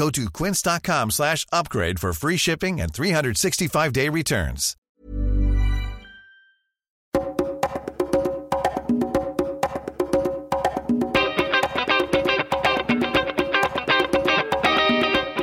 Go to quince.com slash upgrade for free shipping and 365-day returns.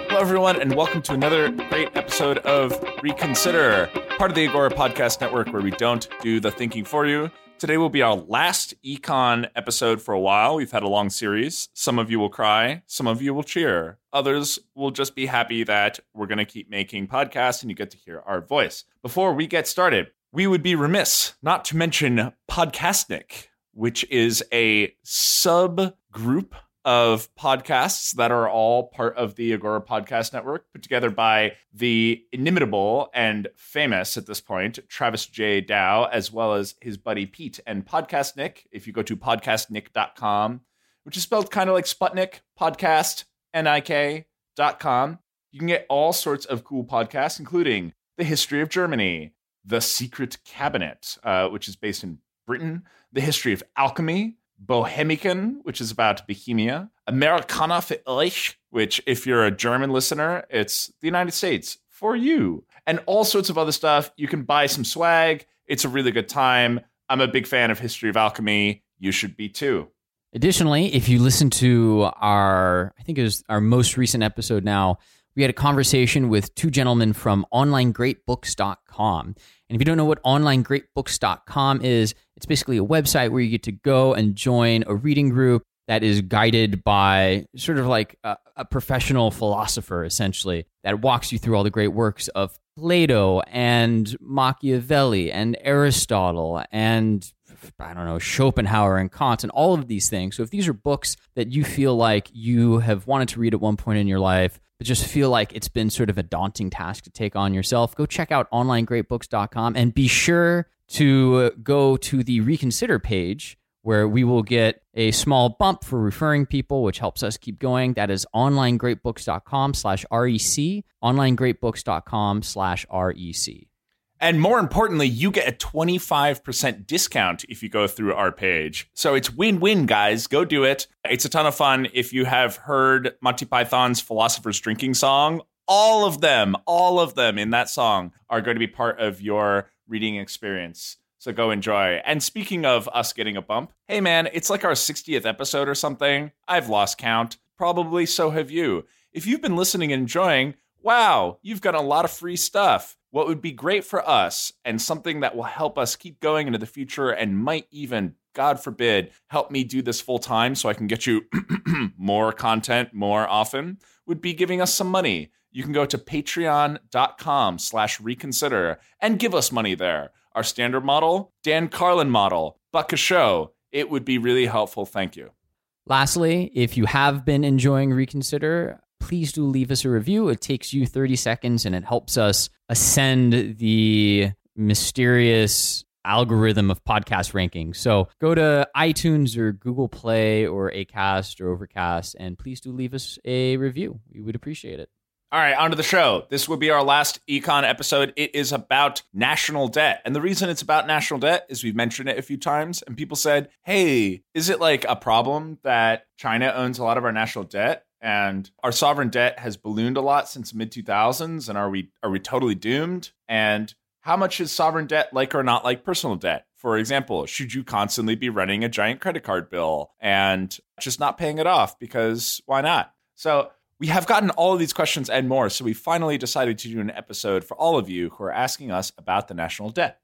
Hello, everyone, and welcome to another great episode of Reconsider, part of the Agora Podcast Network, where we don't do the thinking for you. Today will be our last econ episode for a while. We've had a long series. Some of you will cry, some of you will cheer. Others will just be happy that we're going to keep making podcasts and you get to hear our voice. Before we get started, we would be remiss not to mention Podcastnik, which is a subgroup of podcasts that are all part of the Agora Podcast Network, put together by the inimitable and famous at this point Travis J. Dow, as well as his buddy Pete. And Podcastnik. if you go to podcastnik.com, which is spelled kind of like Sputnik, podcast, N-I-K.com, you can get all sorts of cool podcasts, including The History of Germany, The Secret Cabinet, uh, which is based in Britain, The History of Alchemy, Bohemican, which is about Bohemia, Americana für euch, which, if you're a German listener, it's the United States for you, and all sorts of other stuff. You can buy some swag. It's a really good time. I'm a big fan of History of Alchemy. You should be too. Additionally, if you listen to our, I think it was our most recent episode now, we had a conversation with two gentlemen from OnlineGreatBooks.com. And if you don't know what OnlineGreatBooks.com is, it's basically a website where you get to go and join a reading group that is guided by sort of like a, a professional philosopher, essentially, that walks you through all the great works of Plato and Machiavelli and Aristotle and I don't know, Schopenhauer and Kant and all of these things. So if these are books that you feel like you have wanted to read at one point in your life, but just feel like it's been sort of a daunting task to take on yourself, go check out onlinegreatbooks.com and be sure to uh, go to the reconsider page where we will get a small bump for referring people, which helps us keep going. That is onlinegreatbooks.com slash REC, onlinegreatbooks.com slash REC. And more importantly, you get a 25% discount if you go through our page. So it's win win, guys. Go do it. It's a ton of fun. If you have heard Monty Python's Philosopher's Drinking Song, all of them, all of them in that song are going to be part of your reading experience. So go enjoy. And speaking of us getting a bump, hey man, it's like our 60th episode or something. I've lost count. Probably so have you. If you've been listening and enjoying, wow, you've got a lot of free stuff. What would be great for us and something that will help us keep going into the future and might even, God forbid, help me do this full time so I can get you more content more often would be giving us some money. You can go to patreon.com slash reconsider and give us money there. Our standard model, Dan Carlin model, buck a show. It would be really helpful. Thank you. Lastly, if you have been enjoying Reconsider, please do leave us a review. It takes you 30 seconds and it helps us ascend the mysterious algorithm of podcast ranking. So go to iTunes or Google Play or Acast or Overcast and please do leave us a review. We would appreciate it. All right, on to the show. This will be our last econ episode. It is about national debt. And the reason it's about national debt is we've mentioned it a few times, and people said, hey, is it like a problem that China owns a lot of our national debt? And our sovereign debt has ballooned a lot since mid 2000s and are we are we totally doomed? And how much is sovereign debt like or not like personal debt? For example should you constantly be running a giant credit card bill and just not paying it off because why not? So We have gotten all of these questions and more, so we finally decided to do an episode for all of you who are asking us about the national debt.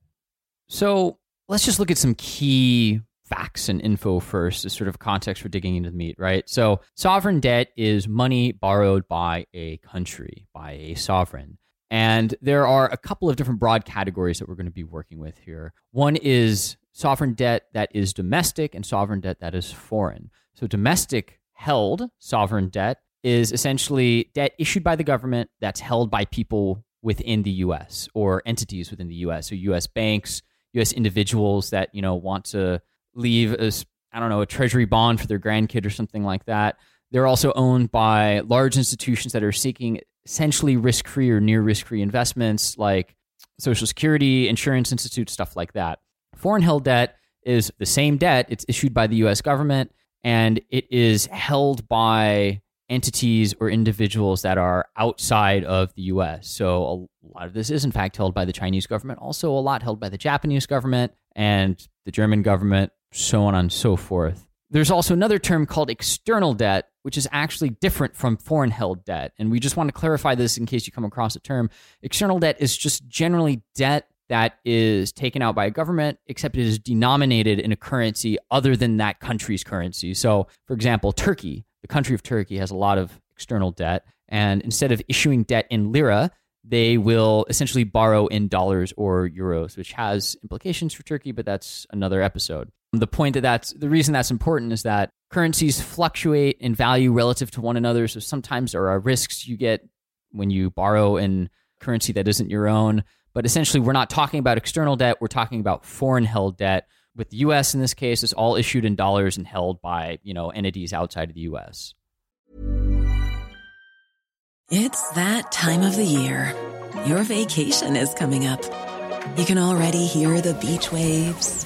So let's just look at some key facts and info first as sort of context for digging into the meat, right? So, sovereign debt is money borrowed by a country, by a sovereign. And there are a couple of different broad categories that we're going to be working with here. One is sovereign debt that is domestic and sovereign debt that is foreign. So, domestic held sovereign debt is essentially debt issued by the government that's held by people within the US or entities within the US. So, US banks, US individuals that, you know, want to leave as I don't know a treasury bond for their grandkid or something like that. They're also owned by large institutions that are seeking essentially risk-free or near risk-free investments like Social Security, insurance institutes, stuff like that. Foreign held debt is the same debt. It's issued by the US government and it is held by entities or individuals that are outside of the US. So a lot of this is in fact held by the Chinese government, also a lot held by the Japanese government and the German government, so on and so forth. There's also another term called external debt, which is actually different from foreign held debt. And we just want to clarify this in case you come across a term. External debt is just generally debt that is taken out by a government, except it is denominated in a currency other than that country's currency. So, for example, Turkey, the country of Turkey, has a lot of external debt. And instead of issuing debt in lira, they will essentially borrow in dollars or euros, which has implications for Turkey, but that's another episode. The point that that's the reason that's important is that currencies fluctuate in value relative to one another. So sometimes there are risks you get when you borrow in currency that isn't your own. But essentially, we're not talking about external debt, we're talking about foreign held debt. With the US in this case, it's all issued in dollars and held by, you know, entities outside of the US. It's that time of the year. Your vacation is coming up. You can already hear the beach waves,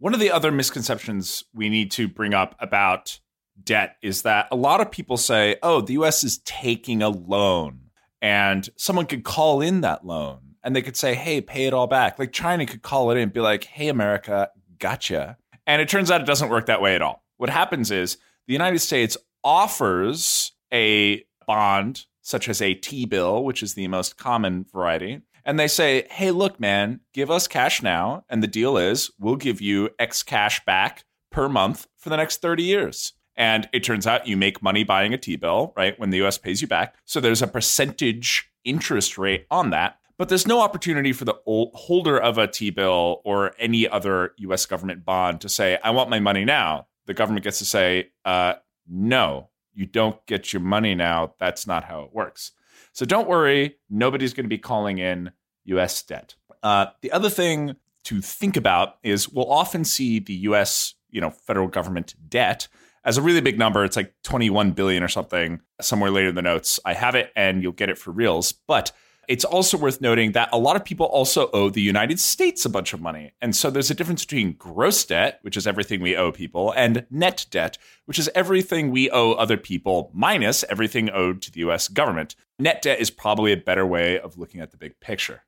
One of the other misconceptions we need to bring up about debt is that a lot of people say, oh, the US is taking a loan, and someone could call in that loan and they could say, hey, pay it all back. Like China could call it in and be like, hey, America, gotcha. And it turns out it doesn't work that way at all. What happens is the United States offers a bond, such as a T bill, which is the most common variety. And they say, hey, look, man, give us cash now. And the deal is we'll give you X cash back per month for the next 30 years. And it turns out you make money buying a T bill, right? When the US pays you back. So there's a percentage interest rate on that but there's no opportunity for the holder of a T bill or any other US government bond to say, I want my money now. The government gets to say, uh, no, you don't get your money now. That's not how it works. So don't worry, nobody's going to be calling in US debt. Uh, the other thing to think about is we'll often see the US, you know, federal government debt as a really big number. It's like 21 billion or something somewhere later in the notes. I have it and you'll get it for reals. But it's also worth noting that a lot of people also owe the United States a bunch of money. And so there's a difference between gross debt, which is everything we owe people, and net debt, which is everything we owe other people minus everything owed to the US government. Net debt is probably a better way of looking at the big picture.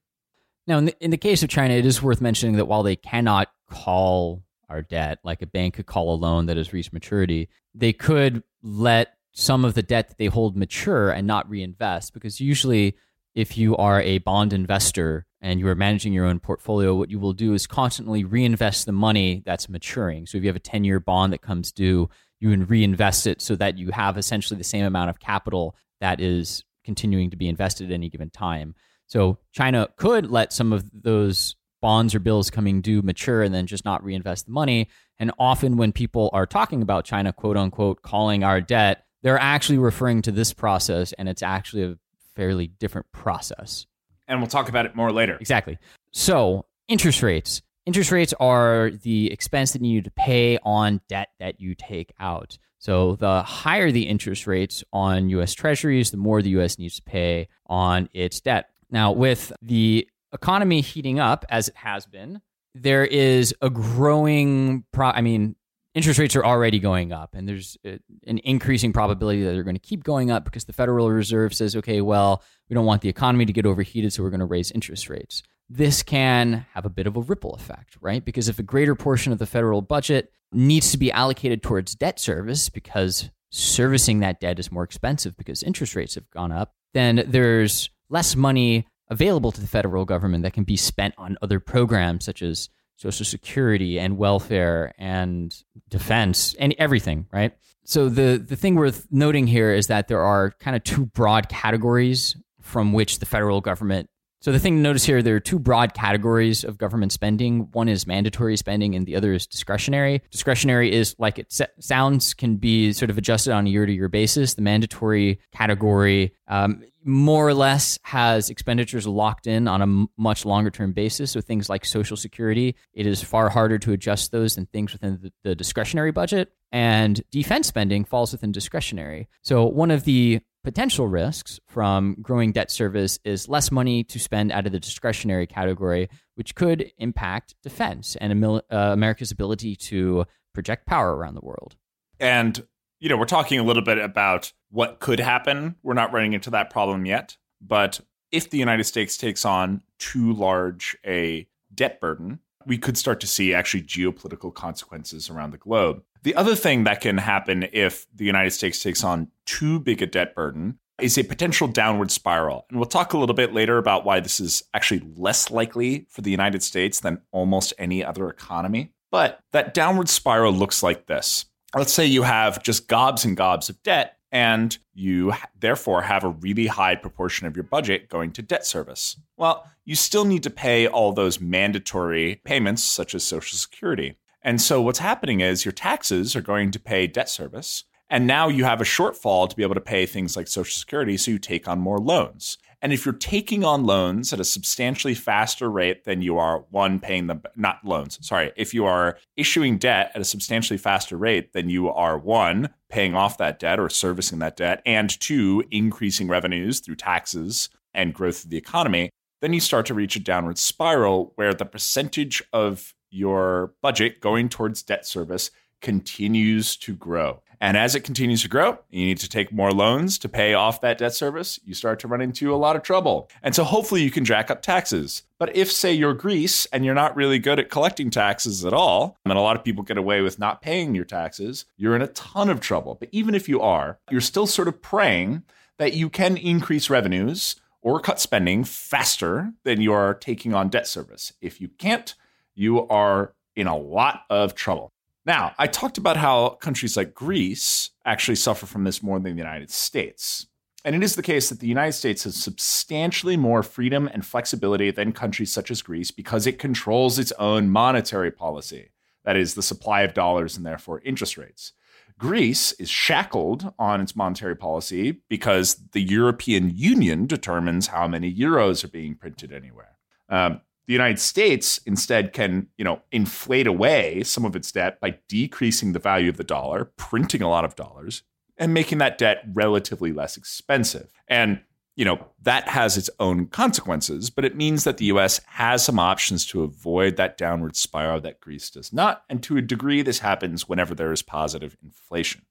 Now, in the, in the case of China, it is worth mentioning that while they cannot call our debt, like a bank could call a loan that has reached maturity, they could let some of the debt that they hold mature and not reinvest because usually if you are a bond investor and you are managing your own portfolio, what you will do is constantly reinvest the money that's maturing. So if you have a 10 year bond that comes due, you can reinvest it so that you have essentially the same amount of capital that is continuing to be invested at any given time. So China could let some of those bonds or bills coming due mature and then just not reinvest the money. And often when people are talking about China, quote unquote, calling our debt, they're actually referring to this process and it's actually a fairly different process. And we'll talk about it more later. Exactly. So, interest rates. Interest rates are the expense that you need to pay on debt that you take out. So, the higher the interest rates on US Treasuries, the more the US needs to pay on its debt. Now, with the economy heating up as it has been, there is a growing pro- I mean, interest rates are already going up and there's uh, an increasing probability that they're going to keep going up because the Federal Reserve says, okay, well, we don't want the economy to get overheated, so we're going to raise interest rates. This can have a bit of a ripple effect, right? Because if a greater portion of the federal budget needs to be allocated towards debt service because servicing that debt is more expensive because interest rates have gone up, then there's less money available to the federal government that can be spent on other programs such as social security and welfare and defense and everything, right? So the the thing worth noting here is that there are kind of two broad categories from which the federal government so the thing to notice here, there are two broad categories of government spending. One is mandatory spending, and the other is discretionary. Discretionary is like it sounds, can be sort of adjusted on a year-to-year basis. The mandatory category, um, more or less, has expenditures locked in on a much longer-term basis. So things like Social Security, it is far harder to adjust those than things within the, the discretionary budget. And defense spending falls within discretionary. So one of the potential risks from growing debt service is less money to spend out of the discretionary category, which could impact defense and uh, America's ability to project power around the world. And, you know, we're talking a little bit about what could happen. We're not running into that problem yet. But if the United States takes on too large a debt burden, we could start to see actually geopolitical consequences around the globe. The other thing that can happen if the United States takes on too big a debt burden is a potential downward spiral. And we'll talk a little bit later about why this is actually less likely for the United States than almost any other economy. But that downward spiral looks like this. Let's say you have just gobs and gobs of debt, and you therefore have a really high proportion of your budget going to debt service. Well, you still need to pay all those mandatory payments, such as Social Security. And so what's happening is your taxes are going to pay debt service. And now you have a shortfall to be able to pay things like Social Security. So you take on more loans. And if you're taking on loans at a substantially faster rate than you are, one, paying them, not loans, sorry, if you are issuing debt at a substantially faster rate than you are, one, paying off that debt or servicing that debt, and two, increasing revenues through taxes and growth of the economy, then you start to reach a downward spiral where the percentage of your budget going towards debt service continues to grow. And as it continues to grow, you need to take more loans to pay off that debt service. You start to run into a lot of trouble. And so hopefully you can jack up taxes. But if, say, you're Greece and you're not really good at collecting taxes at all, and a lot of people get away with not paying your taxes, you're in a ton of trouble. But even if you are, you're still sort of praying that you can increase revenues or cut spending faster than you are taking on debt service. If you can't, you are in a lot of trouble. Now, I talked about how countries like Greece actually suffer from this more than the United States. And it is the case that the United States has substantially more freedom and flexibility than countries such as Greece because it controls its own monetary policy, that is, the supply of dollars and therefore interest rates. Greece is shackled on its monetary policy because the European Union determines how many euros are being printed anywhere. Um, the United States instead can, you know, inflate away some of its debt by decreasing the value of the dollar, printing a lot of dollars, and making that debt relatively less expensive. And, you know, that has its own consequences, but it means that the US has some options to avoid that downward spiral that Greece does not. And to a degree, this happens whenever there is positive inflation.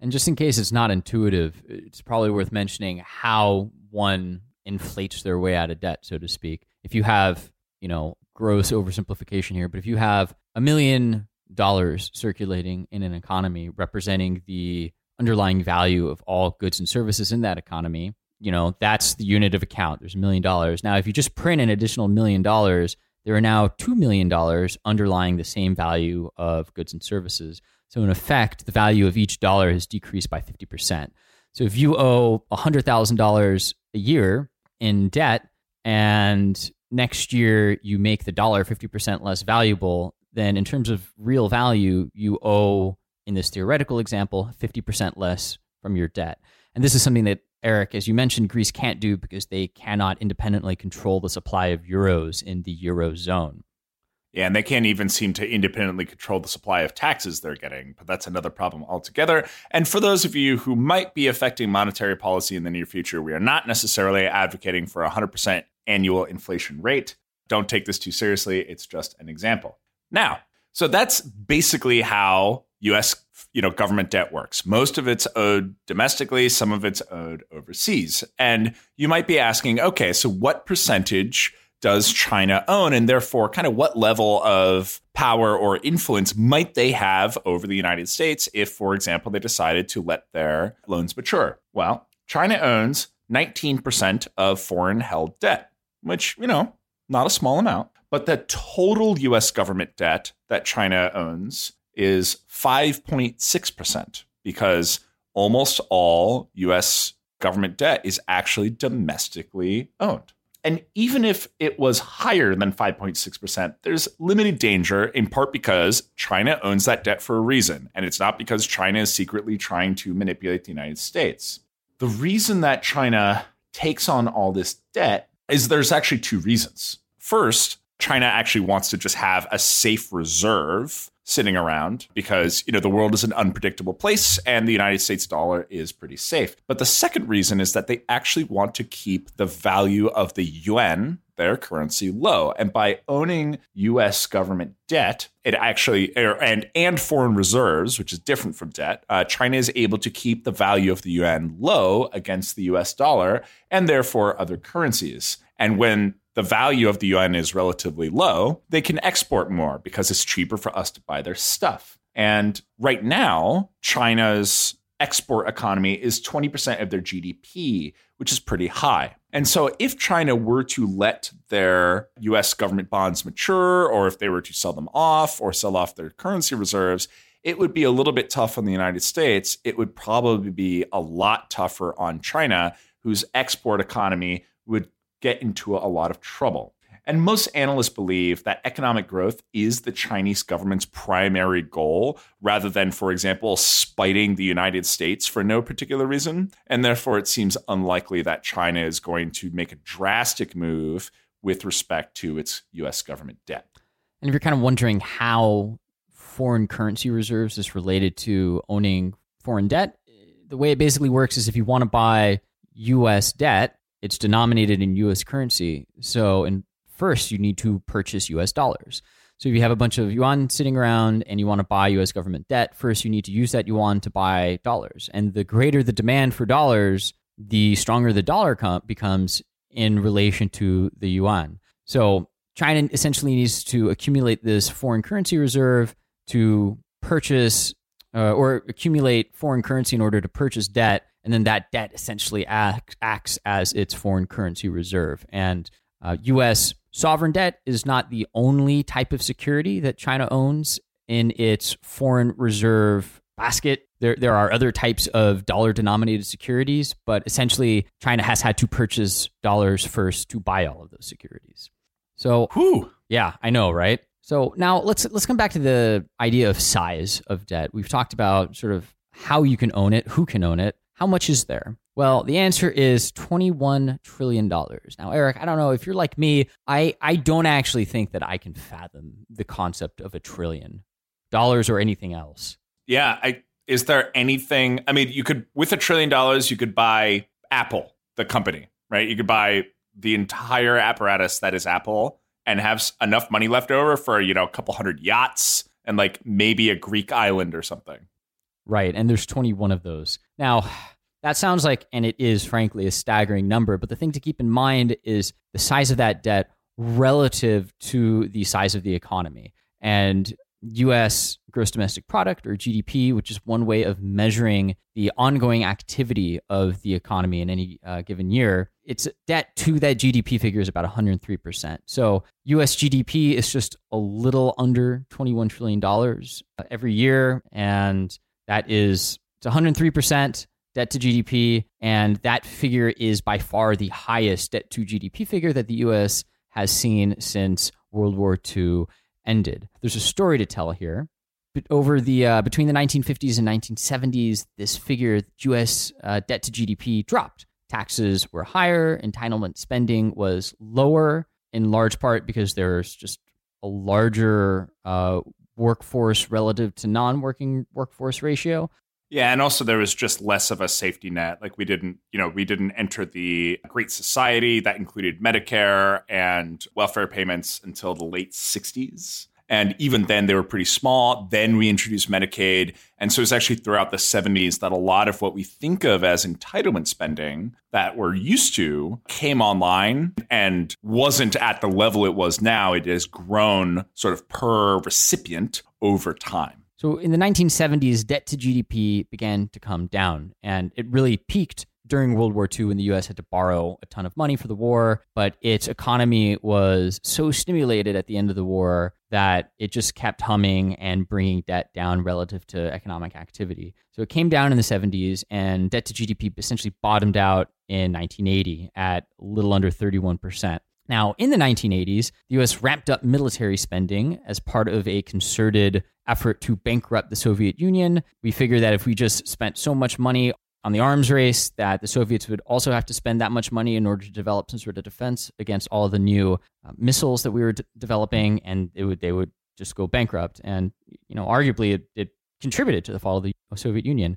And just in case it's not intuitive, it's probably worth mentioning how one inflates their way out of debt, so to speak. If you have you know, gross oversimplification here, but if you have a million dollars circulating in an economy representing the underlying value of all goods and services in that economy, you know, that's the unit of account. There's a million dollars. Now, if you just print an additional million dollars, there are now $2 million underlying the same value of goods and services. So, in effect, the value of each dollar has decreased by 50%. So, if you owe $100,000 a year in debt, and next year you make the dollar 50% less valuable, then in terms of real value, you owe, in this theoretical example, 50% less from your debt. And this is something that Eric, as you mentioned, Greece can't do because they cannot independently control the supply of euros in the eurozone. Yeah, and they can't even seem to independently control the supply of taxes they're getting, but that's another problem altogether. And for those of you who might be affecting monetary policy in the near future, we are not necessarily advocating for a 100% annual inflation rate. Don't take this too seriously, it's just an example. Now, so that's basically how US you know government debt works. Most of it's owed domestically, some of it's owed overseas. And you might be asking, okay, so what percentage does China own? And therefore, kind of what level of power or influence might they have over the United States if, for example, they decided to let their loans mature? Well, China owns 19% of foreign held debt, which, you know, not a small amount. But the total US government debt that China owns is 5.6% because almost all US government debt is actually domestically owned. And even if it was higher than 5.6%, there's limited danger, in part because China owns that debt for a reason. And it's not because China is secretly trying to manipulate the United States. The reason that China takes on all this debt is there's actually two reasons. First, China actually wants to just have a safe reserve sitting around because you know the world is an unpredictable place and the United States dollar is pretty safe. But the second reason is that they actually want to keep the value of the yuan their currency low and by owning US government debt it actually er, and and foreign reserves which is different from debt uh, China is able to keep the value of the yuan low against the US dollar and therefore other currencies and when the value of the yuan is relatively low, they can export more because it's cheaper for us to buy their stuff. And right now, China's export economy is 20% of their GDP, which is pretty high. And so, if China were to let their US government bonds mature, or if they were to sell them off or sell off their currency reserves, it would be a little bit tough on the United States. It would probably be a lot tougher on China, whose export economy would get into a lot of trouble. And most analysts believe that economic growth is the Chinese government's primary goal, rather than, for example, spiting the United States for no particular reason. And therefore, it seems unlikely that China is going to make a drastic move with respect to its US government debt. And if you're kind of wondering how foreign currency reserves is related to owning foreign debt, the way it basically works is if you want to buy US debt, it's denominated in US currency. So, in first, you need to purchase US dollars. So, if you have a bunch of yuan sitting around and you want to buy US government debt, first you need to use that yuan to buy dollars. And the greater the demand for dollars, the stronger the dollar becomes in relation to the yuan. So, China essentially needs to accumulate this foreign currency reserve to purchase uh, or accumulate foreign currency in order to purchase debt and then that debt essentially act, acts as its foreign currency reserve. And uh, U.S. sovereign debt is not the only type of security that China owns in its foreign reserve basket. There, there are other types of dollar denominated securities, but essentially, China has had to purchase dollars first to buy all of those securities. So, Whew. yeah, I know, right? So now let's let's come back to the idea of size of debt. We've talked about sort of how you can own it, who can own it, how much is there? Well, the answer is $21 trillion. Now, Eric, I don't know if you're like me, I, I don't actually think that I can fathom the concept of a trillion dollars or anything else. Yeah. I, is there anything? I mean, you could, with a trillion dollars, you could buy Apple, the company, right? You could buy the entire apparatus that is Apple and have enough money left over for, you know, a couple hundred yachts and like maybe a Greek island or something. Right. And there's 21 of those. Now, that sounds like, and it is frankly, a staggering number. But the thing to keep in mind is the size of that debt relative to the size of the economy. And US gross domestic product or GDP, which is one way of measuring the ongoing activity of the economy in any uh, given year, its debt to that GDP figure is about 103%. So US GDP is just a little under $21 trillion uh, every year. And that is it's 103%. debt to GDP, and that figure is by far the highest debt to GDP figure that the US has seen since World War II ended. There's a story to tell here. But over the uh, between the 1950s and 1970s, this figure, U.S. Uh, debt to GDP, dropped. Taxes were higher, entitlement spending was lower, in large part because there's just a larger uh, workforce relative to non-working workforce ratio. Yeah, and also there was just less of a safety net. Like we didn't, you know, we didn't enter the Great Society that included Medicare and welfare payments until the late 60s. And even then, they were pretty small. Then we introduced Medicaid. And so it's actually throughout the 70s that a lot of what we think of as entitlement spending that we're used to came online and wasn't at the level it was now. It has grown sort of per recipient over time. So in the 1970s, debt to GDP began to come down, and it really peaked during World War II when the US had to borrow a ton of money for the war, but its economy was so stimulated at the end of the war that it just kept humming and bringing debt down relative to economic activity. So it came down in the 70s, and debt to GDP essentially bottomed out in 1980 at a little under 31%. Now, in the 1980s, the US ramped up military spending as part of a concerted effort to bankrupt the Soviet Union. We figured that if we just spent so much money on the arms race that the Soviets would also have to spend that much money in order to develop some sort of defense against all the new uh, missiles that we were d- developing, and it would they would just go bankrupt. And you know, arguably, it, it contributed to the fall of the Soviet Union.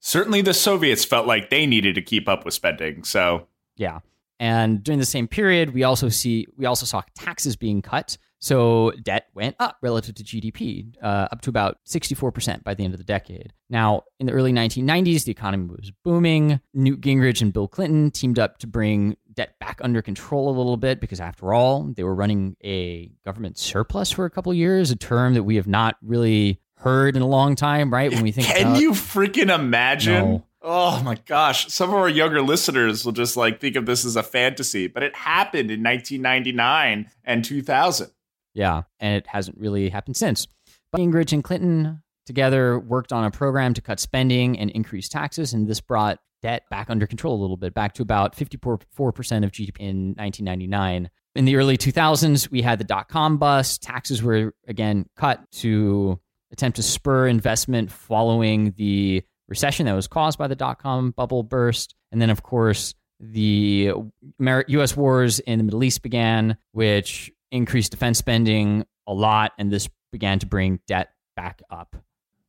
Certainly, the Soviets felt like they needed to keep up with spending. So yeah, and during the same period, we also see we also saw taxes being cut. So debt went up relative to GDP, uh, up to about 64% by the end of the decade. Now, in the early 1990s, the economy was booming. Newt Gingrich and Bill Clinton teamed up to bring debt back under control a little bit because, after all, they were running a government surplus for a couple years, a term that we have not really heard in a long time, right? When we think, can about, you freaking imagine? No. Oh my gosh. Some of our younger listeners will just like think of this as a fantasy, but it happened in 1999 and 2000. Yeah, and it hasn't really happened since. But Gingrich and Clinton together worked on a program to cut spending and increase taxes, and this brought debt back under control a little bit, back to about 54% of GDP in 1999. In the early 2000s, we had the dot com bust. Taxes were again cut to attempt to spur investment following the recession that was caused by the dot com bubble burst. And then, of course, the US wars in the Middle East began, which increased defense spending a lot, and this began to bring debt back up.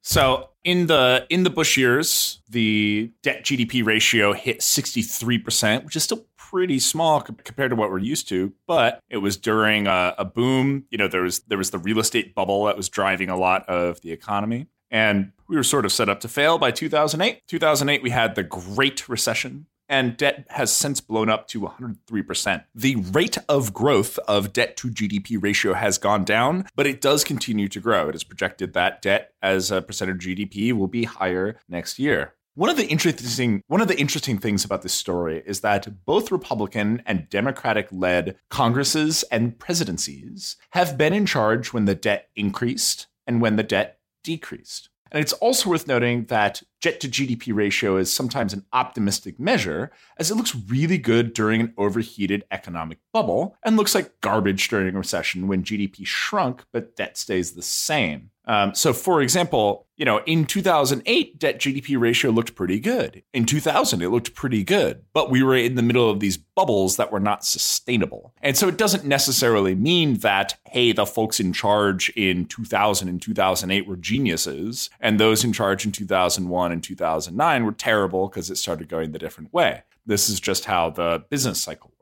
So in the in the Bush years, the debt GDP ratio hit 63%, which is still pretty small compared to what we're used to, but it was during a, a boom. You know, there was there was the real estate bubble that was driving a lot of the economy. And we were sort of set up to fail by 2008. 2008, we had the Great Recession and debt has since blown up to 103%. The rate of growth of debt to GDP ratio has gone down, but it does continue to grow. It is projected that debt as a percent of GDP will be higher next year. One of the interesting one of the interesting things about this story is that both Republican and Democratic led Congresses and presidencies have been in charge when the debt increased and when the debt decreased. And it's also worth noting that debt to GDP ratio is sometimes an optimistic measure, as it looks really good during an overheated economic bubble and looks like garbage during a recession when GDP shrunk, but debt stays the same. Um, so, for example, you know, in 2008, debt GDP ratio looked pretty good. In 2000, it looked pretty good, but we were in the middle of these bubbles that were not sustainable. And so it doesn't necessarily mean that, hey, the folks in charge in 2000 and 2008 were geniuses, and those in charge in 2001 and 2009 were terrible because it started going the different way. This is just how the business cycle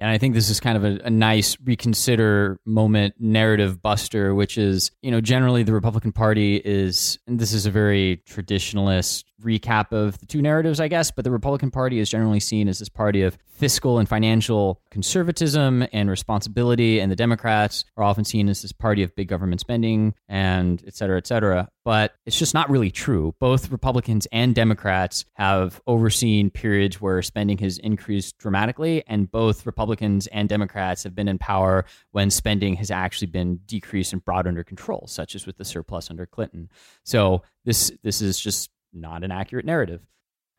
and I think this is kind of a, a, nice reconsider moment narrative buster, which is, you know, generally the Republican Party is, and this is a very traditionalist recap of the two narratives, I guess, but the Republican Party is generally seen as this party of fiscal and financial conservatism and responsibility, and the Democrats are often seen as this party of big government spending and et cetera, et cetera. But it's just not really true. Both Republicans and Democrats have overseen periods where spending has increased dramatically, and both Republicans and Democrats have been in power when spending has actually been decreased and brought under control, such as with the surplus under Clinton. So this this is just not an accurate narrative.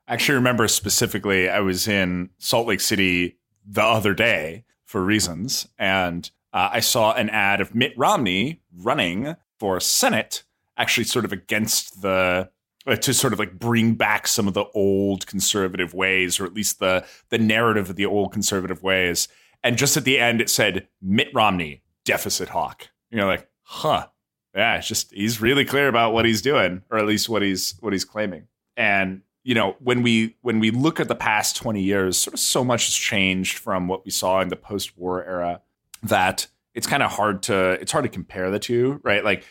I actually remember specifically, I was in Salt Lake City the other day for reasons, and uh, I saw an ad of Mitt Romney running for Senate, actually sort of against the uh, to sort of like bring back some of the old conservative ways, or at least the the narrative of the old conservative ways. And just at the end, it said Mitt Romney, deficit hawk. You know, like, huh? Yeah, it's just he's really clear about what he's doing, or at least what he's what he's claiming. And you know, when we when we look at the past twenty years, sort of so much has changed from what we saw in the post-war era that it's kind of hard to it's hard to compare the two, right? Like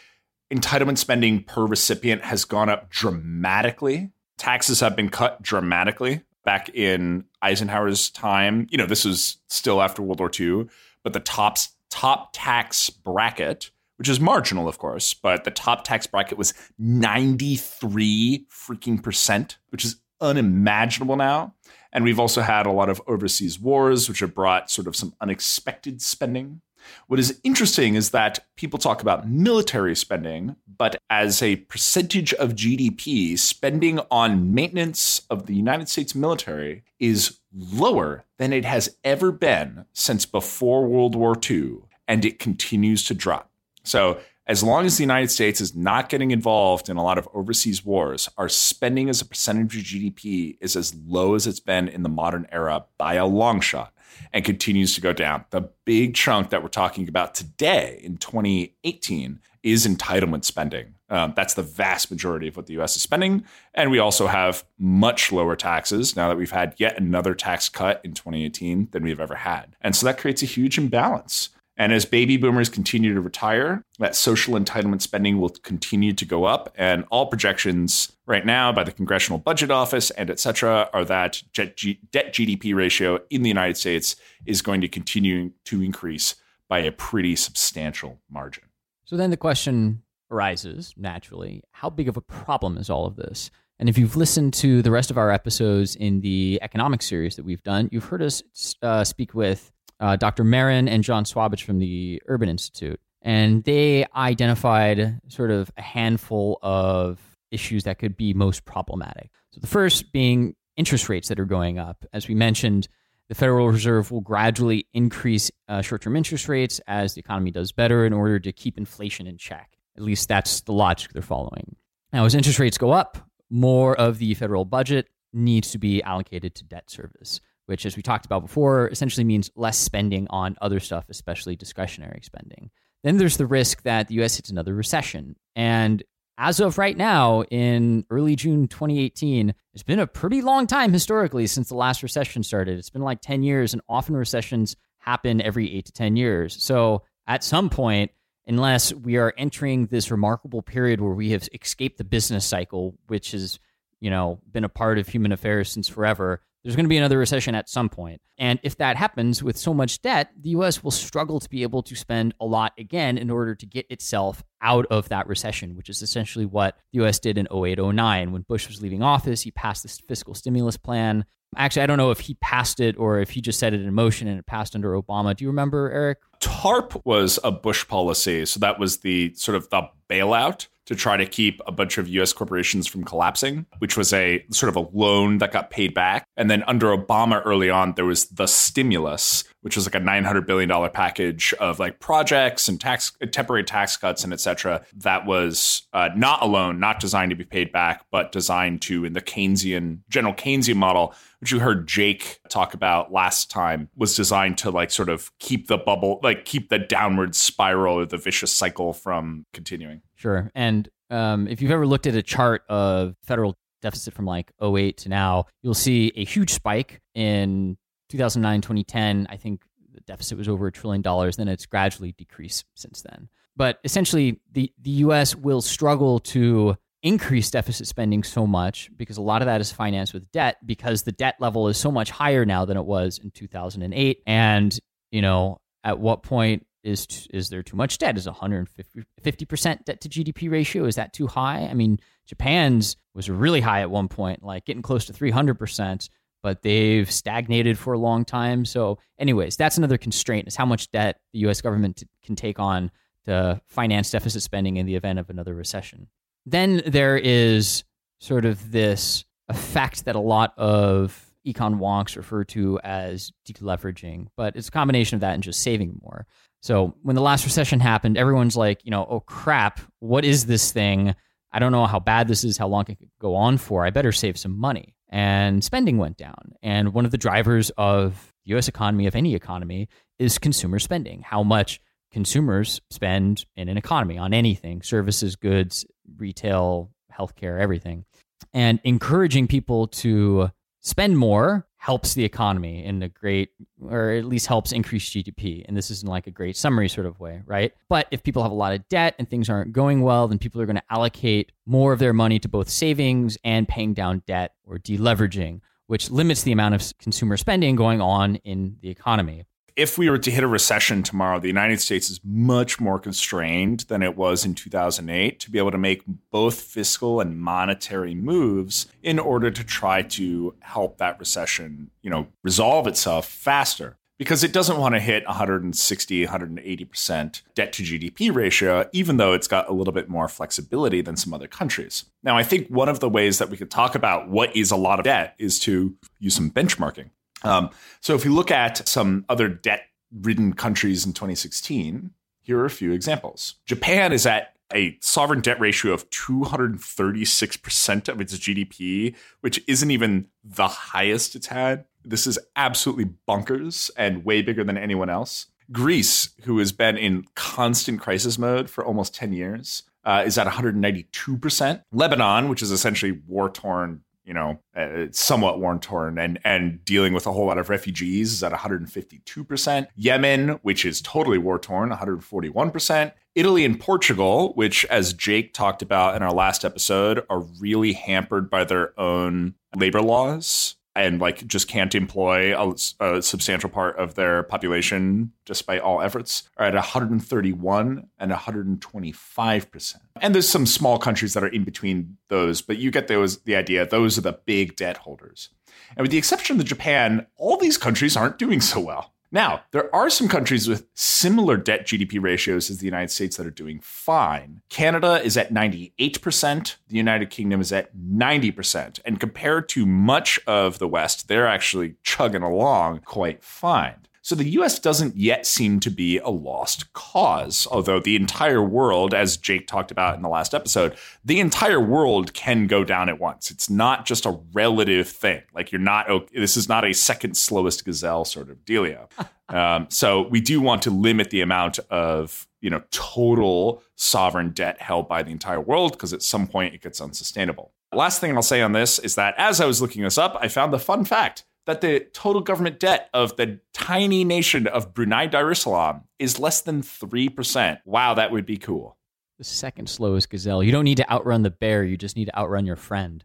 entitlement spending per recipient has gone up dramatically. Taxes have been cut dramatically back in Eisenhower's time. You know, this was still after World War II, but the top top tax bracket, which is marginal, of course, but the top tax bracket was 93 freaking percent, which is unimaginable now. And we've also had a lot of overseas wars, which have brought sort of some unexpected spending what is interesting is that people talk about military spending, but as a percentage of GDP, spending on maintenance of the United States military is lower than it has ever been since before World War II, and it continues to drop. So, as long as the United States is not getting involved in a lot of overseas wars, our spending as a percentage of GDP is as low as it's been in the modern era by a long shot and continues to go down. The big chunk that we're talking about today in 2018 is entitlement spending. Um, that's the vast majority of what the US is spending. And we also have much lower taxes now that we've had yet another tax cut in 2018 than we've ever had. And so that creates a huge imbalance. And as baby boomers continue to retire, that social entitlement spending will continue to go up. And all projections right now by the Congressional Budget Office and et cetera are that debt GDP ratio in the United States is going to continue to increase by a pretty substantial margin. So then the question arises naturally how big of a problem is all of this? And if you've listened to the rest of our episodes in the economic series that we've done, you've heard us uh, speak with uh, Dr. Marron and John Schwabish from the Urban Institute. And they identified sort of a handful of issues that could be most problematic. So the first being interest rates that are going up. As we mentioned, the Federal Reserve will gradually increase uh, short term interest rates as the economy does better in order to keep inflation in check. At least that's the logic they're following. Now, as interest rates go up, more of the federal budget needs to be allocated to debt service which, as we talked about before, essentially means less spending on other stuff, especially discretionary spending. Then there's the risk that the US hits another recession. And as of right now, in early June 2018, it's been a pretty long time historically since the last recession started. It's been like 10 years, and often recessions happen every eight to 10 years. So at some point, unless we are entering this remarkable period where we have escaped the business cycle, which has, you know, been a part of human affairs since forever, there's going to be another recession at some point. And if that happens with so much debt, the US will struggle to be able to spend a lot again in order to get itself out of that recession, which is essentially what the US did in 08 09. When Bush was leaving office, he passed this fiscal stimulus plan. Actually, I don't know if he passed it or if he just set it in motion and it passed under Obama. Do you remember, Eric? TARP was a Bush policy. So that was the sort of the bailout to try to keep a bunch of US corporations from collapsing, which was a sort of a loan that got paid back. And then under Obama early on, there was the stimulus, which was like a $900 billion package of like projects and tax temporary tax cuts and et cetera that was uh, not a loan, not designed to be paid back, but designed to, in the Keynesian, general Keynesian model, which you heard Jake talk about last time, was designed to like sort of keep the bubble, like keep the downward spiral or the vicious cycle from continuing. Sure. And um, if you've ever looked at a chart of federal deficit from like 08 to now, you'll see a huge spike in 2009, 2010. I think the deficit was over a trillion dollars. Then it's gradually decreased since then. But essentially, the, the US will struggle to increase deficit spending so much because a lot of that is financed with debt because the debt level is so much higher now than it was in 2008. And, you know, at what point is is there too much debt? Is 150 percent debt to GDP ratio is that too high? I mean, Japan's was really high at one point, like getting close to 300 percent, but they've stagnated for a long time. So, anyways, that's another constraint is how much debt the U.S. government t- can take on to finance deficit spending in the event of another recession. Then there is sort of this effect that a lot of econ wonks refer to as deleveraging, but it's a combination of that and just saving more. So when the last recession happened, everyone's like, you know, oh crap, what is this thing? I don't know how bad this is, how long it could go on for. I better save some money. And spending went down. And one of the drivers of the US economy, of any economy, is consumer spending. How much consumers spend in an economy on anything services, goods, retail, healthcare, everything. And encouraging people to spend more helps the economy in a great, or at least helps increase GDP. And this is in like a great summary sort of way, right? But if people have a lot of debt and things aren't going well, then people are going to allocate more of their money to both savings and paying down debt or deleveraging, which limits the amount of consumer spending going on in the economy if we were to hit a recession tomorrow, the United States is much more constrained than it was in 2008 to be able to make both fiscal and monetary moves in order to try to help that recession, you know, resolve itself faster. Because it doesn't want to hit 160, 180% debt to GDP ratio, even though it's got a little bit more flexibility than some other countries. Now, I think one of the ways that we could talk about what is a lot of debt is to use some benchmarking. Um, so if you look at some other debt ridden countries in 2016, here are a few examples. Japan is at a sovereign debt ratio of 236% of its GDP, which isn't even the highest it's had. This is absolutely bonkers and way bigger than anyone else. Greece, who has been in constant crisis mode for almost 10 years, uh, is at 192%. Lebanon, which is essentially war torn you know, uh, somewhat war torn and and dealing with a whole lot of refugees is at 152%. Yemen, which is totally war torn, 141%. Italy and Portugal, which as Jake talked about in our last episode, are really hampered by their own labor laws and like just can't employ a, a, substantial part of their population despite all efforts are at 131 and 125 percent. And there's some small countries that are in between those but you get those the idea those are the big debt holders. And with the exception of japan all these countries aren't doing so well now, there are some countries with similar debt GDP ratios as the United States that are doing fine. Canada is at 98%, the United Kingdom is at 90%. And compared to much of the West, they're actually chugging along quite fine. So the US doesn't yet seem to be a lost cause, although the entire world, as Jake talked about in the last episode, the entire world can go down at once. It's not just a relative thing. Like you're not, this is not a second slowest gazelle sort of dealio. um, so we do want to limit the amount of you know total sovereign debt held by the entire world because at some point it gets unsustainable. Last thing I'll say on this is that as I was looking this up, I found the fun fact that the total government debt of the tiny nation of Brunei Darussalam is less than 3%. Wow, that would be cool. The second slowest gazelle. You don't need to outrun the bear, you just need to outrun your friend.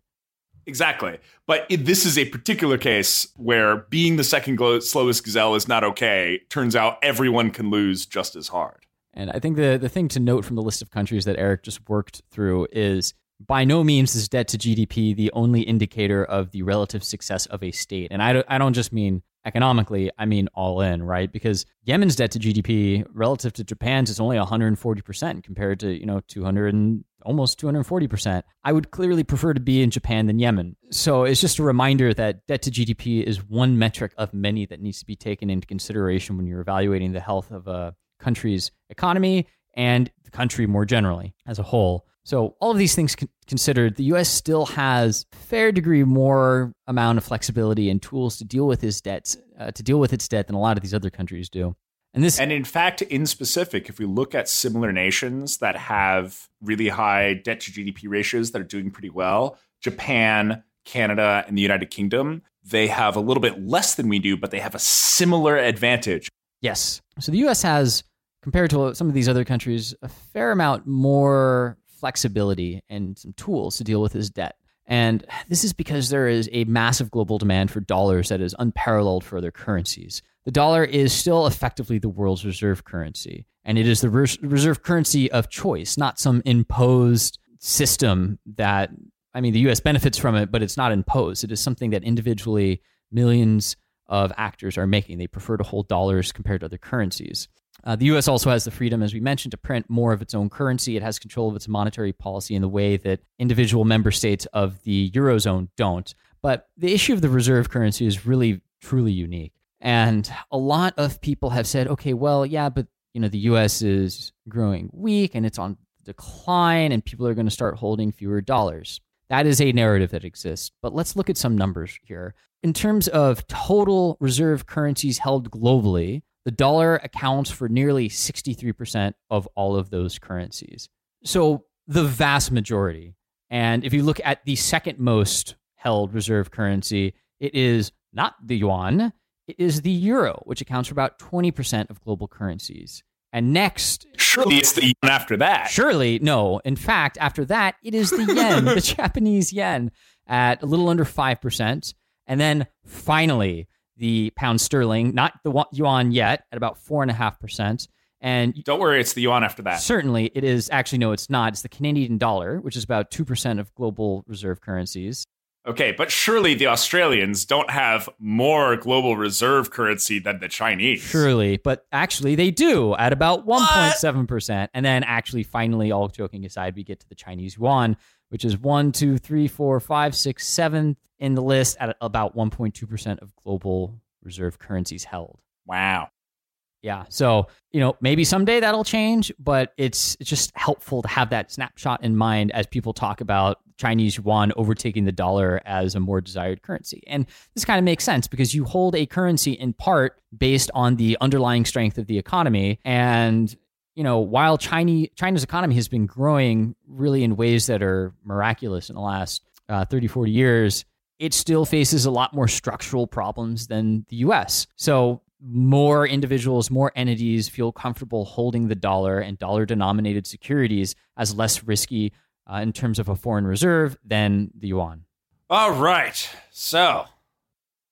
Exactly. But it, this is a particular case where being the second glo- slowest gazelle is not okay. Turns out everyone can lose just as hard. And I think the, the thing to note from the list of countries that Eric just worked through is by no means is debt to GDP the only indicator of the relative success of a state. And I don't, I don't just mean economically, I mean all in, right? Because Yemen's debt to GDP relative to Japan's is only 140% compared to, you know, 200 and almost 240%. I would clearly prefer to be in Japan than Yemen. So it's just a reminder that debt to GDP is one metric of many that needs to be taken into consideration when you're evaluating the health of a country's economy and the country more generally as a whole. So all of these things considered, the U.S. still has fair degree more amount of flexibility and tools to deal with its debts, uh, to deal with its debt than a lot of these other countries do. And this, and in fact, in specific, if we look at similar nations that have really high debt to GDP ratios that are doing pretty well, Japan, Canada, and the United Kingdom, they have a little bit less than we do, but they have a similar advantage. Yes. So the U.S. has, compared to some of these other countries, a fair amount more flexibility and some tools to deal with his debt. And this is because there is a massive global demand for dollars that is unparalleled for other currencies. The dollar is still effectively the world's reserve currency, and it is the reserve currency of choice, not some imposed system that, I mean, the US benefits from it, but it's not imposed. It is something that individually millions of actors are making. They prefer to hold dollars compared to other currencies. Uh, the U.S. also has the freedom, as we mentioned, to print more of its own currency. It has control of its monetary policy in the way that individual member states of the Eurozone don't. But the issue of the reserve currency is really, truly unique. And a lot of people have said, okay, well, yeah, but you know, the US is growing weak and it's on decline and people are going to start holding fewer dollars. That is a narrative that exists. But let's look at some numbers here. In terms of total reserve currencies held globally, the dollar accounts for nearly 63% of all of those currencies. So the vast majority. And if you look at the second most held reserve currency, it is not the yuan, it is the euro, which accounts for about 20% of global currencies. And next, surely it's the yen after that. Surely, no. In fact, after that, it is the yen, the Japanese yen, at a little under 5%. And then finally, the pound sterling, not the yuan yet, at about 4.5%. And don't worry, it's the yuan after that. Certainly, it is. Actually, no, it's not. It's the Canadian dollar, which is about 2% of global reserve currencies. Okay, but surely the Australians don't have more global reserve currency than the Chinese. Surely, but actually they do at about 1.7%. And then, actually, finally, all joking aside, we get to the Chinese yuan, which is 1, 2, 3, 4, 5, 6, 7 in the list at about 1.2% of global reserve currencies held. Wow. Yeah. So, you know, maybe someday that'll change, but it's, just helpful to have that snapshot in mind as people talk about Chinese yuan overtaking the dollar as a more desired currency. And this kind of makes sense because you hold a currency in part based on the underlying strength of the economy. And, you know, while China, China's economy has been growing really in ways that are miraculous in the last uh, 30, 40 years, it still faces a lot more structural problems than the US. So more individuals, more entities feel comfortable holding the dollar and dollar denominated securities as less risky uh, in terms of a foreign reserve than the yuan. All right. So,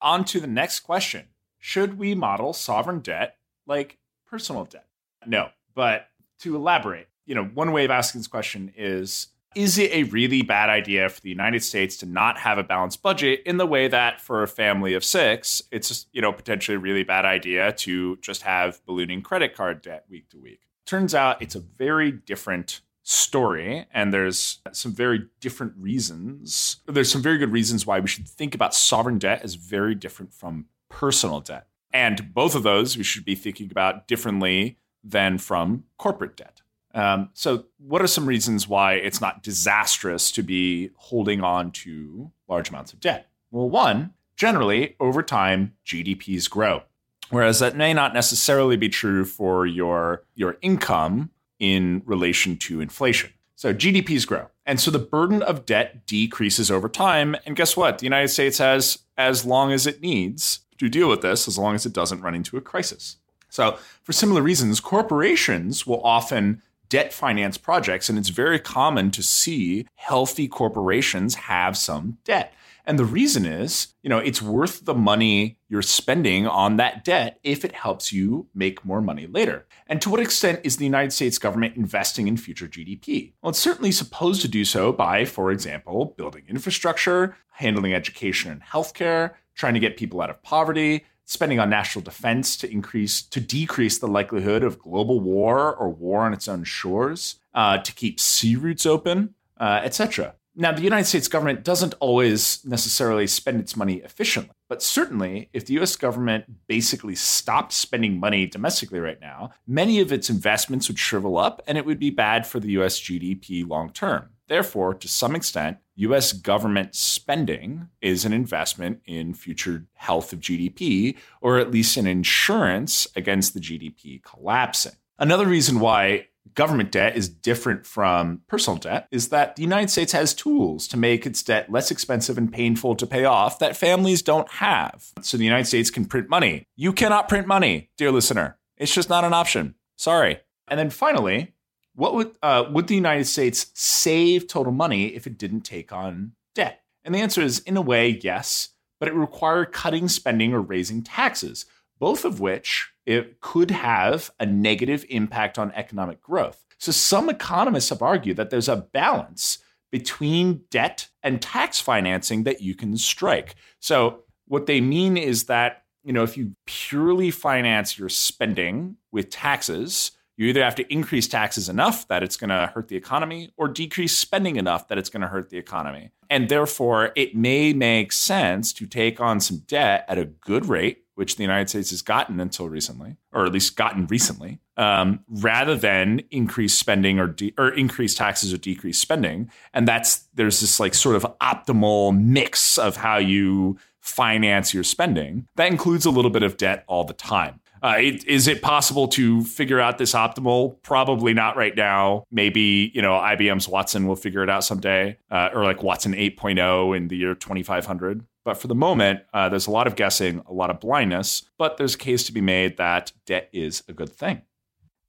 on to the next question Should we model sovereign debt like personal debt? No. But to elaborate, you know, one way of asking this question is is it a really bad idea for the United States to not have a balanced budget in the way that for a family of six, it's you know potentially a really bad idea to just have ballooning credit card debt week to week? Turns out it's a very different story and there's some very different reasons. There's some very good reasons why we should think about sovereign debt as very different from personal debt. And both of those we should be thinking about differently than from corporate debt. Um, so, what are some reasons why it's not disastrous to be holding on to large amounts of debt? Well, one, generally, over time, GDPs grow. Whereas that may not necessarily be true for your, your income in relation to inflation. So GDPs grow. And so the burden of debt decreases over time. And guess what? The United States has as long as it needs to deal with this, as long as it doesn't run into a crisis. So, for similar reasons, corporations will often debt finance projects, and it's very common to see healthy corporations have some debt. And the reason is, you know, it's worth the money you're spending on that debt if it helps you make more money later. And to what extent is the United States government investing in future GDP? Well, it's certainly supposed to do so by, for example, building infrastructure, handling education and healthcare, trying to get people out of poverty, spending on national defense to increase to decrease the likelihood of global war or war on its own shores, uh, to keep sea routes open, uh, etc. Now, the United States government doesn't always necessarily spend its money efficiently, but certainly if the US government basically stopped spending money domestically right now, many of its investments would shrivel up and it would be bad for the US GDP long term. Therefore, to some extent, US government spending is an investment in future health of GDP, or at least an insurance against the GDP collapsing. Another reason why government debt is different from personal debt is that the United States has tools to make its debt less expensive and painful to pay off that families don't have. So the United States can print money. You cannot print money, dear listener. It's just not an option. Sorry. And then finally, what would uh, would the United States save total money if it didn't take on debt? And the answer is, in a way, yes, but it required cutting spending or raising taxes, both of which it could have a negative impact on economic growth. So some economists have argued that there's a balance between debt and tax financing that you can strike. So what they mean is that you know, if you purely finance your spending with taxes, you either have to increase taxes enough that it's going to hurt the economy or decrease spending enough that it's going to hurt the economy. And therefore, it may make sense to take on some debt at a good rate, which the United States has gotten until recently, or at least gotten recently, um, rather than increase spending or, de- or increase taxes or decrease spending. And that's there's this like sort of optimal mix of how you finance your spending. That includes a little bit of debt all the time. Uh, it, is it possible to figure out this optimal? Probably not right now. Maybe you know IBM's Watson will figure it out someday, uh, or like Watson 8.0 in the year 2500. But for the moment, uh, there's a lot of guessing, a lot of blindness. But there's a case to be made that debt is a good thing.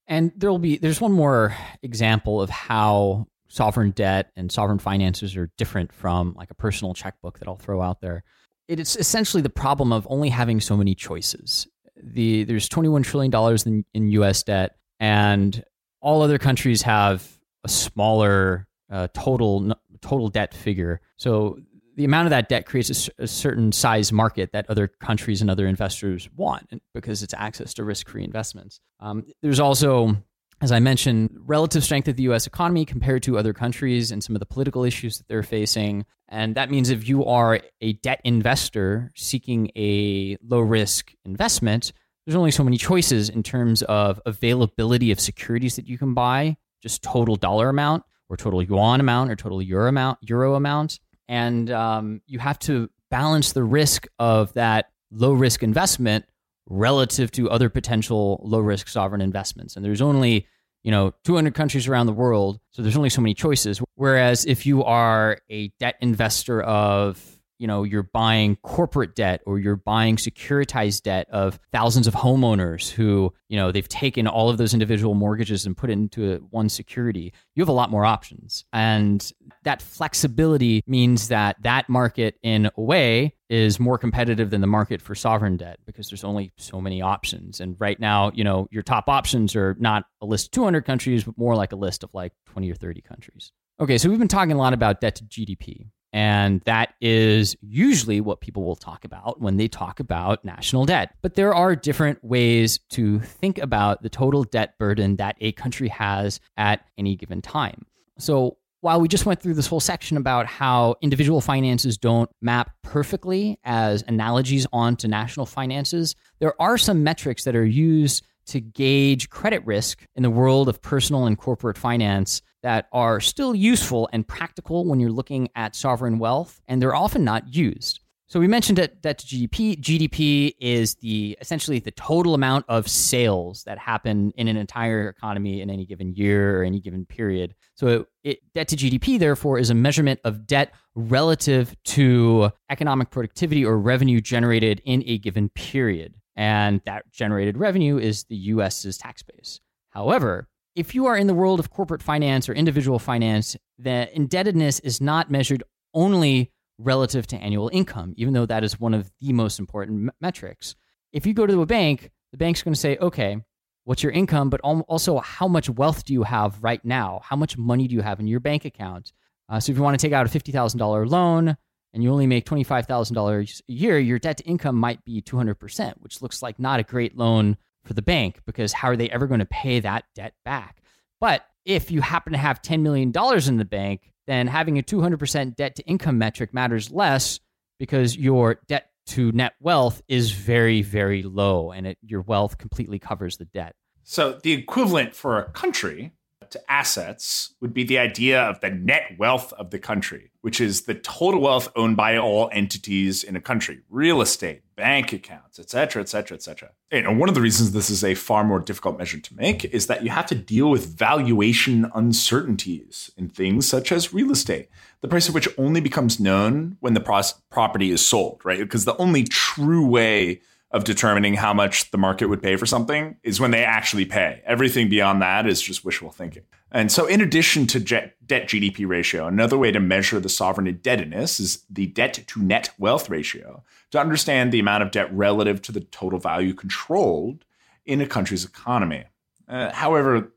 And there'll be there's one more example of how sovereign debt and sovereign finances are different from like a personal checkbook that I'll throw out there. It is essentially the problem of only having so many choices the there's 21 trillion dollars in, in U.S. debt, and all other countries have a smaller uh, total total debt figure. So the amount of that debt creates a, a, certain size market that other countries and other investors want because it's access to risk-free investments. Um, there's also as I mentioned, relative strength of the US economy compared to other countries and some of the political issues that they're facing. And that means if you are a debt investor seeking a low risk investment, there's only so many choices in terms of availability of securities that you can buy, just total dollar amount or total yuan amount or total euro amount, euro amount. And um, you have to balance the risk of that low risk investment relative to other potential low risk sovereign investments. And there's only, you know, 200 countries around the world, so there's only so many choices. Whereas if you are a debt investor of you know you're buying corporate debt or you're buying securitized debt of thousands of homeowners who you know they've taken all of those individual mortgages and put it into one security. You have a lot more options. And that flexibility means that that market in a way is more competitive than the market for sovereign debt because there's only so many options. And right now you know your top options are not a list of 200 countries but more like a list of like 20 or 30 countries. Okay so we've been talking a lot about debt to gdp and that is usually what people will talk about when they talk about national debt. But there are different ways to think about the total debt burden that a country has at any given time. So, while we just went through this whole section about how individual finances don't map perfectly as analogies onto national finances, there are some metrics that are used to gauge credit risk in the world of personal and corporate finance that are still useful and practical when you're looking at sovereign wealth, and they're often not used. So we mentioned that debt to GDP. GDP is the essentially the total amount of sales that happen in an entire economy in any given year or any given period. So it, it, debt to GDP, therefore, is a measurement of debt relative to economic productivity or revenue generated in a given period and that generated revenue is the US's tax base. However, if you are in the world of corporate finance or individual finance, the indebtedness is not measured only relative to annual income, even though that is one of the most important metrics. If you go to a bank, the bank's going to say, okay, what's your income, but also how much wealth do you have right now? How much money do you have in your bank account? Uh, so if you want to take out a $50,000 loan, and you only make $25,000 a year, your debt to income might be 200%, which looks like not a great loan for the bank because how are they ever going to pay that debt back? But if you happen to have $10 million in the bank, then having a 200% debt to income metric matters less because your debt to net wealth is very, very low and it, your wealth completely covers the debt. So the equivalent for a country to assets would be the idea of the net wealth of the country, which is the total wealth owned by all entities in a country, real estate, bank accounts, et cetera, et cetera, et cetera. And one of the reasons this is a far more difficult measure to make is that you have to deal with valuation uncertainties in things such as real estate, the price of which only becomes known when the property is sold, right? Because the only true way of determining how much the market would pay for something is when they actually pay. Everything beyond that is just wishful thinking. And so, in addition to debt GDP ratio, another way to measure the sovereign indebtedness is the debt to net wealth ratio to understand the amount of debt relative to the total value controlled in a country's economy. Uh, however,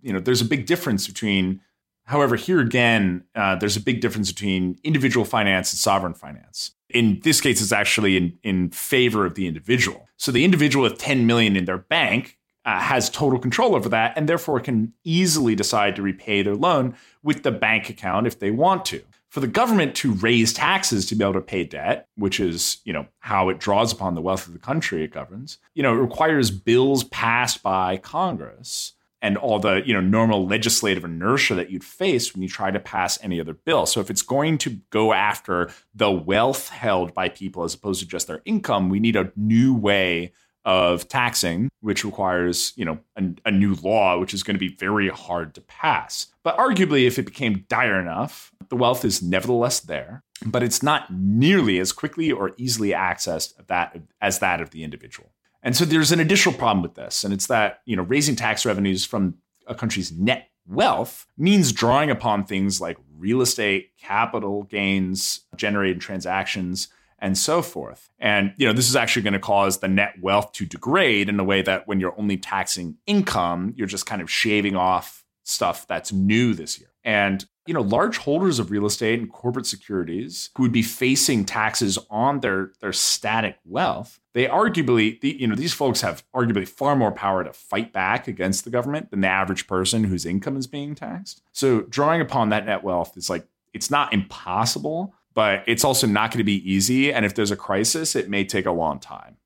you know, there's a big difference between However, here again, uh, there's a big difference between individual finance and sovereign finance. In this case, it's actually in, in favor of the individual. So the individual with 10 million in their bank uh, has total control over that and therefore can easily decide to repay their loan with the bank account if they want to. For the government to raise taxes to be able to pay debt, which is, you know, how it draws upon the wealth of the country it governs, you know, it requires bills passed by Congress and all the you know normal legislative inertia that you'd face when you try to pass any other bill. So if it's going to go after the wealth held by people as opposed to just their income, we need a new way of taxing, which requires you know a, a new law, which is going to be very hard to pass. But arguably, if it became dire enough, the wealth is nevertheless there, but it's not nearly as quickly or easily accessed that as that of the individual. And so there's an additional problem with this, and it's that you know raising tax revenues from a country's net wealth means drawing upon things like real estate, capital gains, generated transactions, and so forth. And you know this is actually going to cause the net wealth to degrade in a way that when you're only taxing income, you're just kind of shaving off stuff that's new this year. And you know, large holders of real estate and corporate securities who would be facing taxes on their their static wealth, they arguably, you know, these folks have arguably far more power to fight back against the government than the average person whose income is being taxed. So, drawing upon that net wealth is like it's not impossible, but it's also not going to be easy. And if there's a crisis, it may take a long time.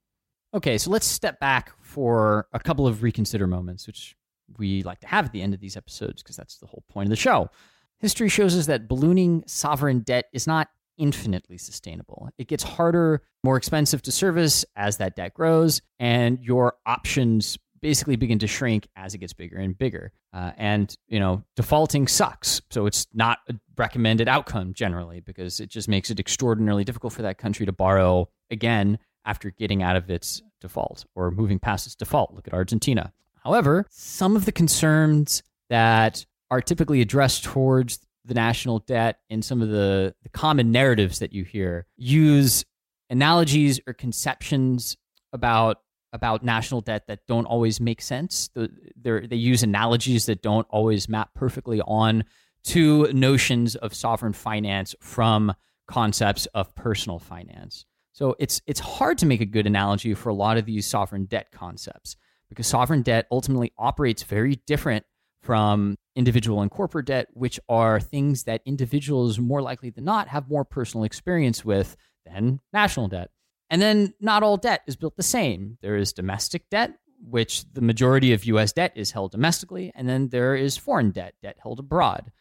Okay, so let's step back for a couple of reconsider moments, which we like to have at the end of these episodes because that's the whole point of the show. History shows us that ballooning sovereign debt is not infinitely sustainable. It gets harder, more expensive to service as that debt grows, and your options basically begin to shrink as it gets bigger and bigger. Uh, and, you know, defaulting sucks. So it's not a recommended outcome generally because it just makes it extraordinarily difficult for that country to borrow again after getting out of its default or moving past its default. Look at Argentina. However, some of the concerns that are typically addressed towards the national debt and some of the, the common narratives that you hear use analogies or conceptions about about national debt that don't always make sense. they they use analogies that don't always map perfectly on to notions of sovereign finance from concepts of personal finance. So it's it's hard to make a good analogy for a lot of these sovereign debt concepts because sovereign debt ultimately operates very different from individual and corporate debt, which are things that individuals more likely than not have more personal experience with than national debt. And then not all debt is built the same. There is domestic debt, which the majority of US debt is held domestically, and then there is foreign debt, debt held abroad.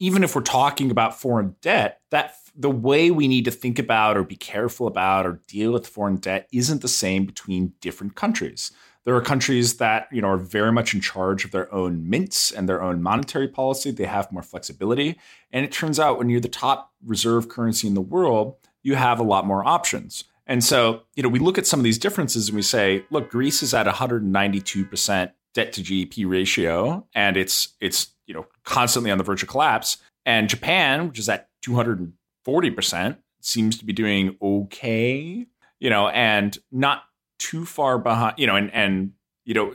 Even if we're talking about foreign debt, that the way we need to think about or be careful about or deal with foreign debt isn't the same between different countries. There are countries that you know are very much in charge of their own mints and their own monetary policy. They have more flexibility, and it turns out when you're the top reserve currency in the world, you have a lot more options. And so, you know, we look at some of these differences and we say, look, Greece is at 192% debt to GDP ratio, and it's it's you know constantly on the verge of collapse. And Japan, which is at 200 40% seems to be doing okay, you know, and not too far behind, you know, and, and, you know,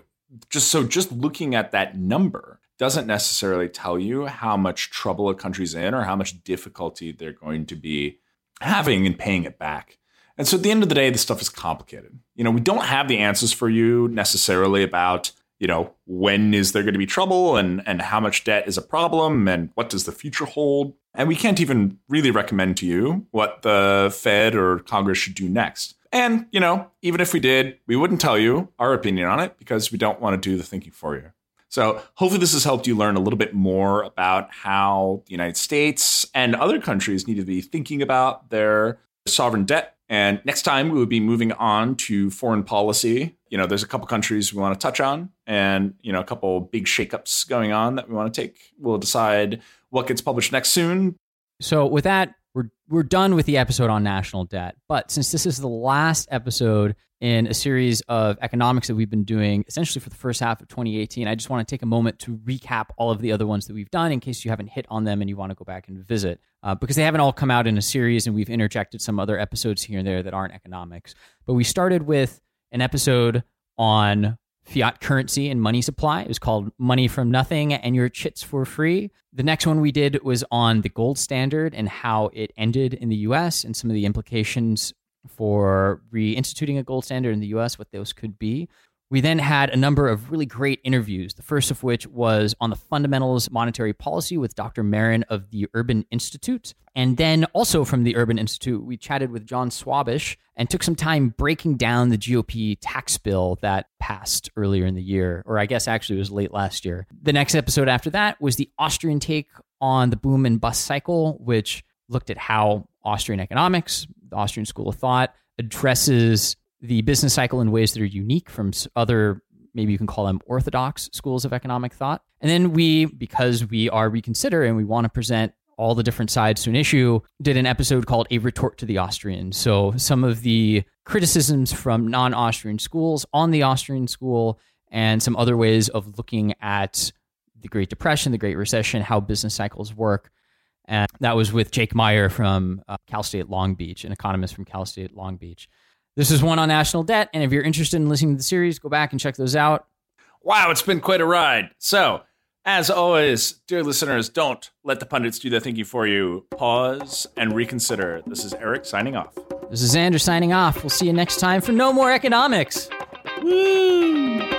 just so just looking at that number doesn't necessarily tell you how much trouble a country's in or how much difficulty they're going to be having in paying it back. And so at the end of the day, this stuff is complicated. You know, we don't have the answers for you necessarily about, you know, when is there going to be trouble and and how much debt is a problem and what does the future hold? And we can't even really recommend to you what the Fed or Congress should do next. And, you know, even if we did, we wouldn't tell you our opinion on it because we don't want to do the thinking for you. So hopefully this has helped you learn a little bit more about how the United States and other countries need to be thinking about their sovereign debt. And next time we would be moving on to foreign policy. You know, there's a couple countries we want to touch on and, you know, a couple big shakeups going on that we want to take. We'll decide what gets published next soon. So with that, we're we're done with the episode on national debt. But since this is the last episode in a series of economics that we've been doing essentially for the first half of 2018, I just want to take a moment to recap all of the other ones that we've done in case you haven't hit on them and you want to go back and visit uh, because they haven't all come out in a series and we've interjected some other episodes here and there that aren't economics. But we started with an episode on fiat currency and money supply. It was called Money from Nothing and Your Chits for Free. The next one we did was on the gold standard and how it ended in the US and some of the implications for reinstituting a gold standard in the US, what those could be. We then had a number of really great interviews, the first of which was on the fundamentals monetary policy with Dr. Marron of the Urban Institute. And then also from the Urban Institute, we chatted with Jon Schwabish and took some time breaking down the GOP tax bill that passed earlier in the year, or I guess actually it was late last year. The next episode after that was the Austrian take on the boom and bust cycle, which looked at how Austrian economics, the Austrian school of thought, addresses the business cycle in ways that are unique from other maybe you can call them orthodox schools of economic thought. And then we, because we are reconsider and we want to present all the different sides to an issue, did an episode called A Retort to the Austrian. So some of the criticisms from non Austrian schools on the Austrian school and some other ways of looking at the Great Depression, the Great Recession, how business cycles work. And that was with Jake Meyer from uh, Cal State Long Beach, an economist from Cal State Long Beach. This is one on national debt. And if you're interested in listening to the series, go back and check those out. Wow, it's been quite a ride. So, as always, dear listeners, don't let the pundits do their thinking for you. Pause and reconsider. This is Eric signing off. This is Xander signing off. We'll see you next time for No More Economics. Woo!